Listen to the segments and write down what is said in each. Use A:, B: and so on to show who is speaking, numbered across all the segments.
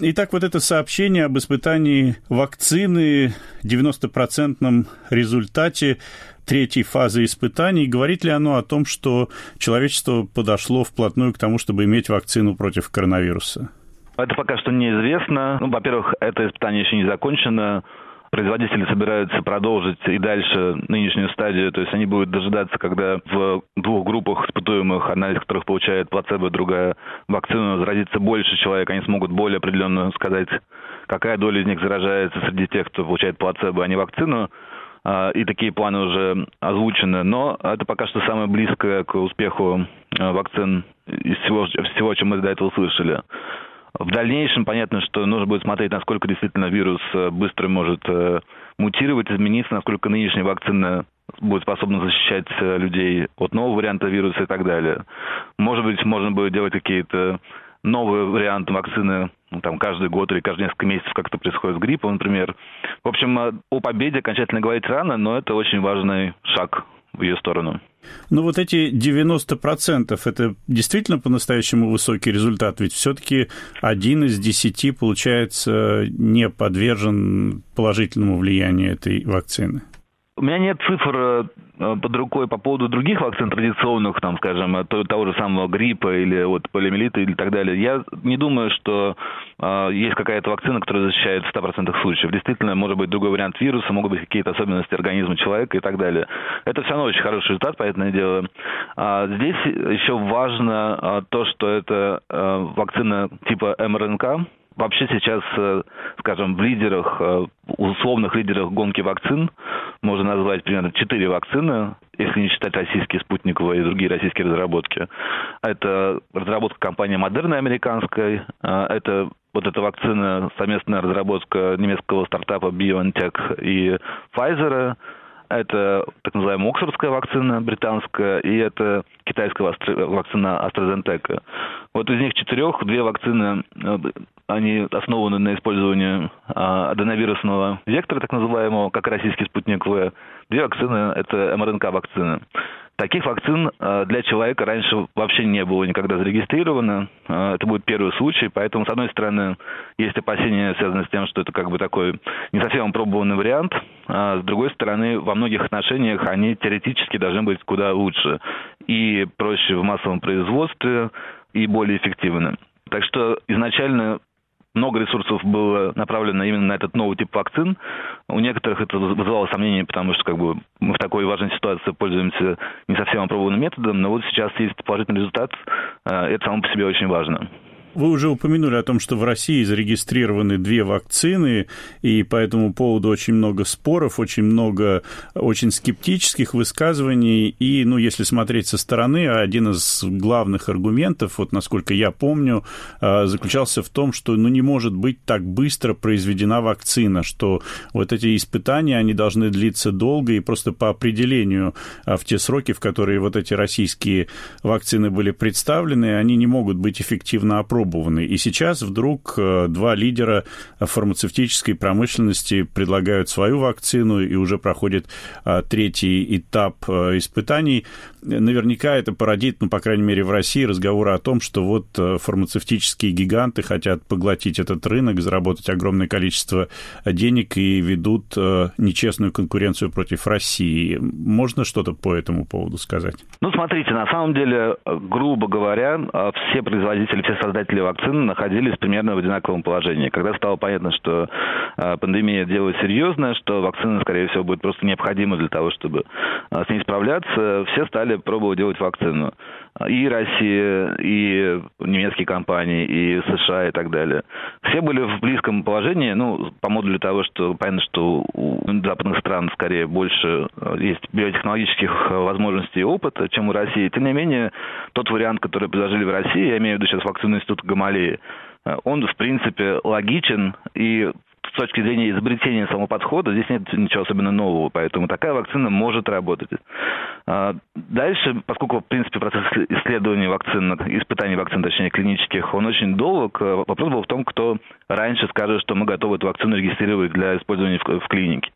A: Итак, вот это сообщение об испытании вакцины, 90% результате третьей фазы испытаний, говорит ли оно о том, что человечество подошло вплотную к тому, чтобы иметь вакцину против коронавируса?
B: Это пока что неизвестно. Ну, во-первых, это испытание еще не закончено. Производители собираются продолжить и дальше нынешнюю стадию, то есть они будут дожидаться, когда в двух группах испытуемых, одна из которых получает плацебо, другая вакцину, заразится больше человек, они смогут более определенно сказать, какая доля из них заражается среди тех, кто получает плацебо, а не вакцину а, и такие планы уже озвучены. Но это пока что самое близкое к успеху а, вакцин из всего, всего, чем мы до этого слышали. В дальнейшем понятно, что нужно будет смотреть, насколько действительно вирус э, быстро может э, мутировать, измениться, насколько нынешняя вакцина будет способна защищать э, людей от нового варианта вируса и так далее. Может быть, можно будет делать какие-то новые варианты вакцины ну, там, каждый год или каждые несколько месяцев, как это происходит с гриппом, например. В общем, о победе окончательно говорить рано, но это очень важный шаг в ее сторону.
A: Ну вот эти 90% это действительно по-настоящему высокий результат, ведь все-таки один из десяти, получается, не подвержен положительному влиянию этой вакцины.
B: У меня нет цифр э, под рукой по поводу других вакцин традиционных, там, скажем, э, того же самого гриппа или вот полиомиелита или так далее. Я не думаю, что э, есть какая-то вакцина, которая защищает в 100% случаев. Действительно, может быть другой вариант вируса, могут быть какие-то особенности организма человека и так далее. Это все равно очень хороший результат, понятное дело. А здесь еще важно то, что это вакцина типа МРНК, Вообще сейчас, э, скажем, в лидерах, э, условных лидерах гонки вакцин можно назвать примерно четыре вакцины, если не считать российские спутниковые и другие российские разработки. Это разработка компании Модерна американской, э, это вот эта вакцина, совместная разработка немецкого стартапа BioNTech и Pfizer, это так называемая Оксфордская вакцина британская, и это китайская вакцина AstraZeneca. Вот из них четырех две вакцины, они основаны на использовании а, аденовирусного вектора, так называемого, как российский спутник В. Две вакцины – это МРНК-вакцины. Таких вакцин э, для человека раньше вообще не было никогда зарегистрировано. Э, это будет первый случай, поэтому, с одной стороны, есть опасения, связанные с тем, что это как бы такой не совсем опробованный вариант, а с другой стороны, во многих отношениях они теоретически должны быть куда лучше и проще в массовом производстве, и более эффективны. Так что изначально много ресурсов было направлено именно на этот новый тип вакцин. У некоторых это вызывало сомнения, потому что как бы, мы в такой важной ситуации пользуемся не совсем опробованным методом, но вот сейчас есть положительный результат, э, это само по себе очень важно.
A: Вы уже упомянули о том, что в России зарегистрированы две вакцины, и по этому поводу очень много споров, очень много очень скептических высказываний. И, ну, если смотреть со стороны, один из главных аргументов, вот насколько я помню, а, заключался в том, что, ну, не может быть так быстро произведена вакцина, что вот эти испытания, они должны длиться долго, и просто по определению а, в те сроки, в которые вот эти российские вакцины были представлены, они не могут быть эффективно опробованы опробованы. И сейчас вдруг э, два лидера фармацевтической промышленности предлагают свою вакцину, и уже проходит э, третий этап э, испытаний. Наверняка это породит, ну, по крайней мере, в России разговоры о том, что вот фармацевтические гиганты хотят поглотить этот рынок, заработать огромное количество денег и ведут нечестную конкуренцию против России. Можно что-то по этому поводу сказать?
B: Ну, смотрите, на самом деле, грубо говоря, все производители, все создатели производители вакцин находились примерно в одинаковом положении. Когда стало понятно, что э, пандемия дело серьезное, что вакцина, скорее всего, будет просто необходима для того, чтобы э, с ней справляться, все стали пробовать делать вакцину. И Россия, и немецкие компании, и США, и так далее. Все были в близком положении, ну, по модулю того, что понятно, что у западных стран скорее больше э, есть биотехнологических возможностей и опыта, чем у России. Тем не менее, тот вариант, который предложили в России, я имею в виду сейчас вакцину Института Гамалеи, э, он, в принципе, логичен и с точки зрения изобретения самого подхода здесь нет ничего особенно нового, поэтому такая вакцина может работать. А, дальше, поскольку, в принципе, процесс исследования вакцин, испытаний вакцин, точнее, клинических, он очень долг, э, вопрос был в том, кто раньше скажет, что мы готовы эту вакцину регистрировать для использования в, клинике.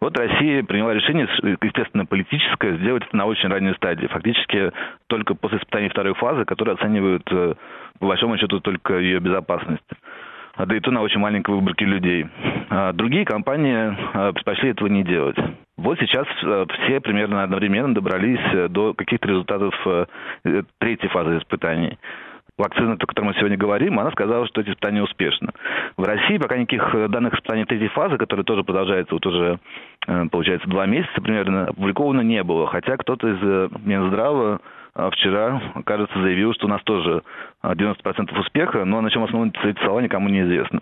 B: Вот Россия приняла решение, естественно, политическое, сделать это на очень ранней стадии. Фактически только после испытаний второй фазы, которые оценивают, э, по большому счету, только ее безопасность. Да и то на очень маленькой выборке людей. Другие компании предпочли этого не делать. Вот сейчас все примерно одновременно добрались до каких-то результатов третьей фазы испытаний вакцина, о которой мы сегодня говорим, она сказала, что эти испытания успешны. В России пока никаких данных испытаний третьей фазы, которые тоже продолжаются вот уже, э, получается, два месяца примерно, опубликовано не было. Хотя кто-то из э, Минздрава э, вчера, кажется, заявил, что у нас тоже 90% успеха, но на чем основаны эти слова, никому не известно.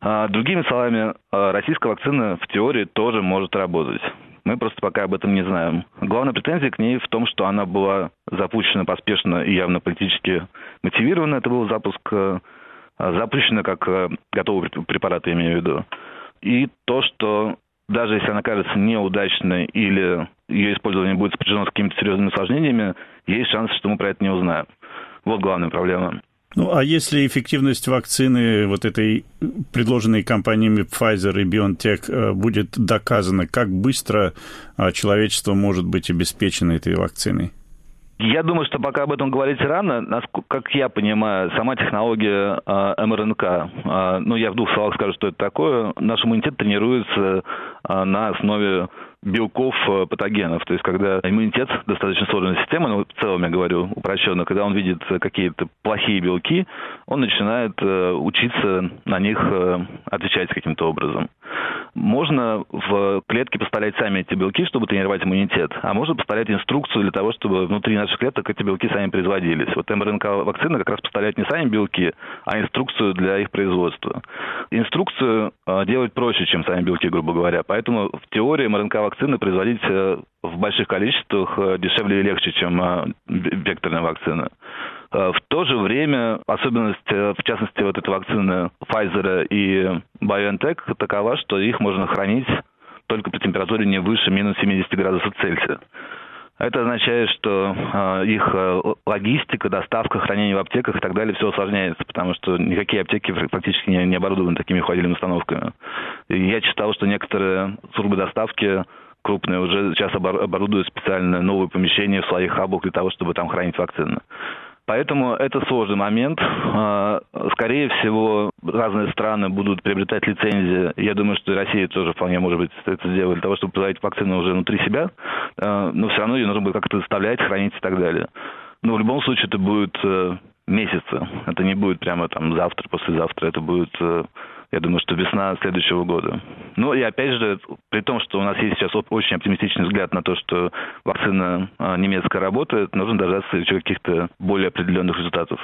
B: А другими словами, российская вакцина в теории тоже может работать. Мы просто пока об этом не знаем. Главная претензия к ней в том, что она была запущена поспешно и явно политически мотивирована. Это был запуск запущена как готовый препарат, я имею в виду. И то, что даже если она кажется неудачной или ее использование будет сопряжено с какими-то серьезными осложнениями, есть шанс, что мы про это не узнаем. Вот главная проблема.
A: Ну, а если эффективность вакцины вот этой предложенной компаниями Pfizer и BioNTech э, будет доказана, как быстро а, человечество может быть обеспечено этой вакциной?
B: Я думаю, что пока об этом говорить рано. Как я понимаю, сама технология э, МРНК, э, ну, я в двух словах скажу, что это такое. Наш иммунитет тренируется э, на основе белков патогенов. То есть, когда иммунитет достаточно сложная система, ну, в целом я говорю упрощенно, когда он видит какие-то плохие белки, он начинает э, учиться на них э, отвечать каким-то образом. Можно в клетки поставлять сами эти белки, чтобы тренировать иммунитет, а можно поставлять инструкцию для того, чтобы внутри наших клеток эти белки сами производились. Вот МРНК-вакцина как раз поставляет не сами белки, а инструкцию для их производства. Инструкцию делать проще, чем сами белки, грубо говоря. Поэтому в теории МРНК вакцины производить э, в больших количествах э, дешевле и легче, чем э, векторная вакцина. В то же время особенность, в частности, вот этой вакцины Pfizer и BioNTech такова, что их можно хранить только при температуре не выше минус 70 градусов Цельсия. Это означает, что э, их логистика, доставка, хранение в аптеках и так далее все усложняется, потому что никакие аптеки практически не, не оборудованы такими холодильными установками. И я читал, что некоторые службы доставки крупные уже сейчас оборудуют специально новые помещения в своих хабах для того, чтобы там хранить вакцины. Поэтому это сложный момент. А, скорее всего, разные страны будут приобретать лицензии. Я думаю, что Россия тоже вполне может быть это сделает для того, чтобы производить вакцину уже внутри себя. А, но все равно ее нужно будет как-то доставлять, хранить и так далее. Но в любом случае это будет э, месяцы. Это не будет прямо там завтра, послезавтра. Это будет э, я думаю, что весна следующего года. Ну и опять же, при том, что у нас есть сейчас очень оптимистичный взгляд на то, что вакцина а, немецкая работает, нужно дождаться еще каких-то более определенных результатов.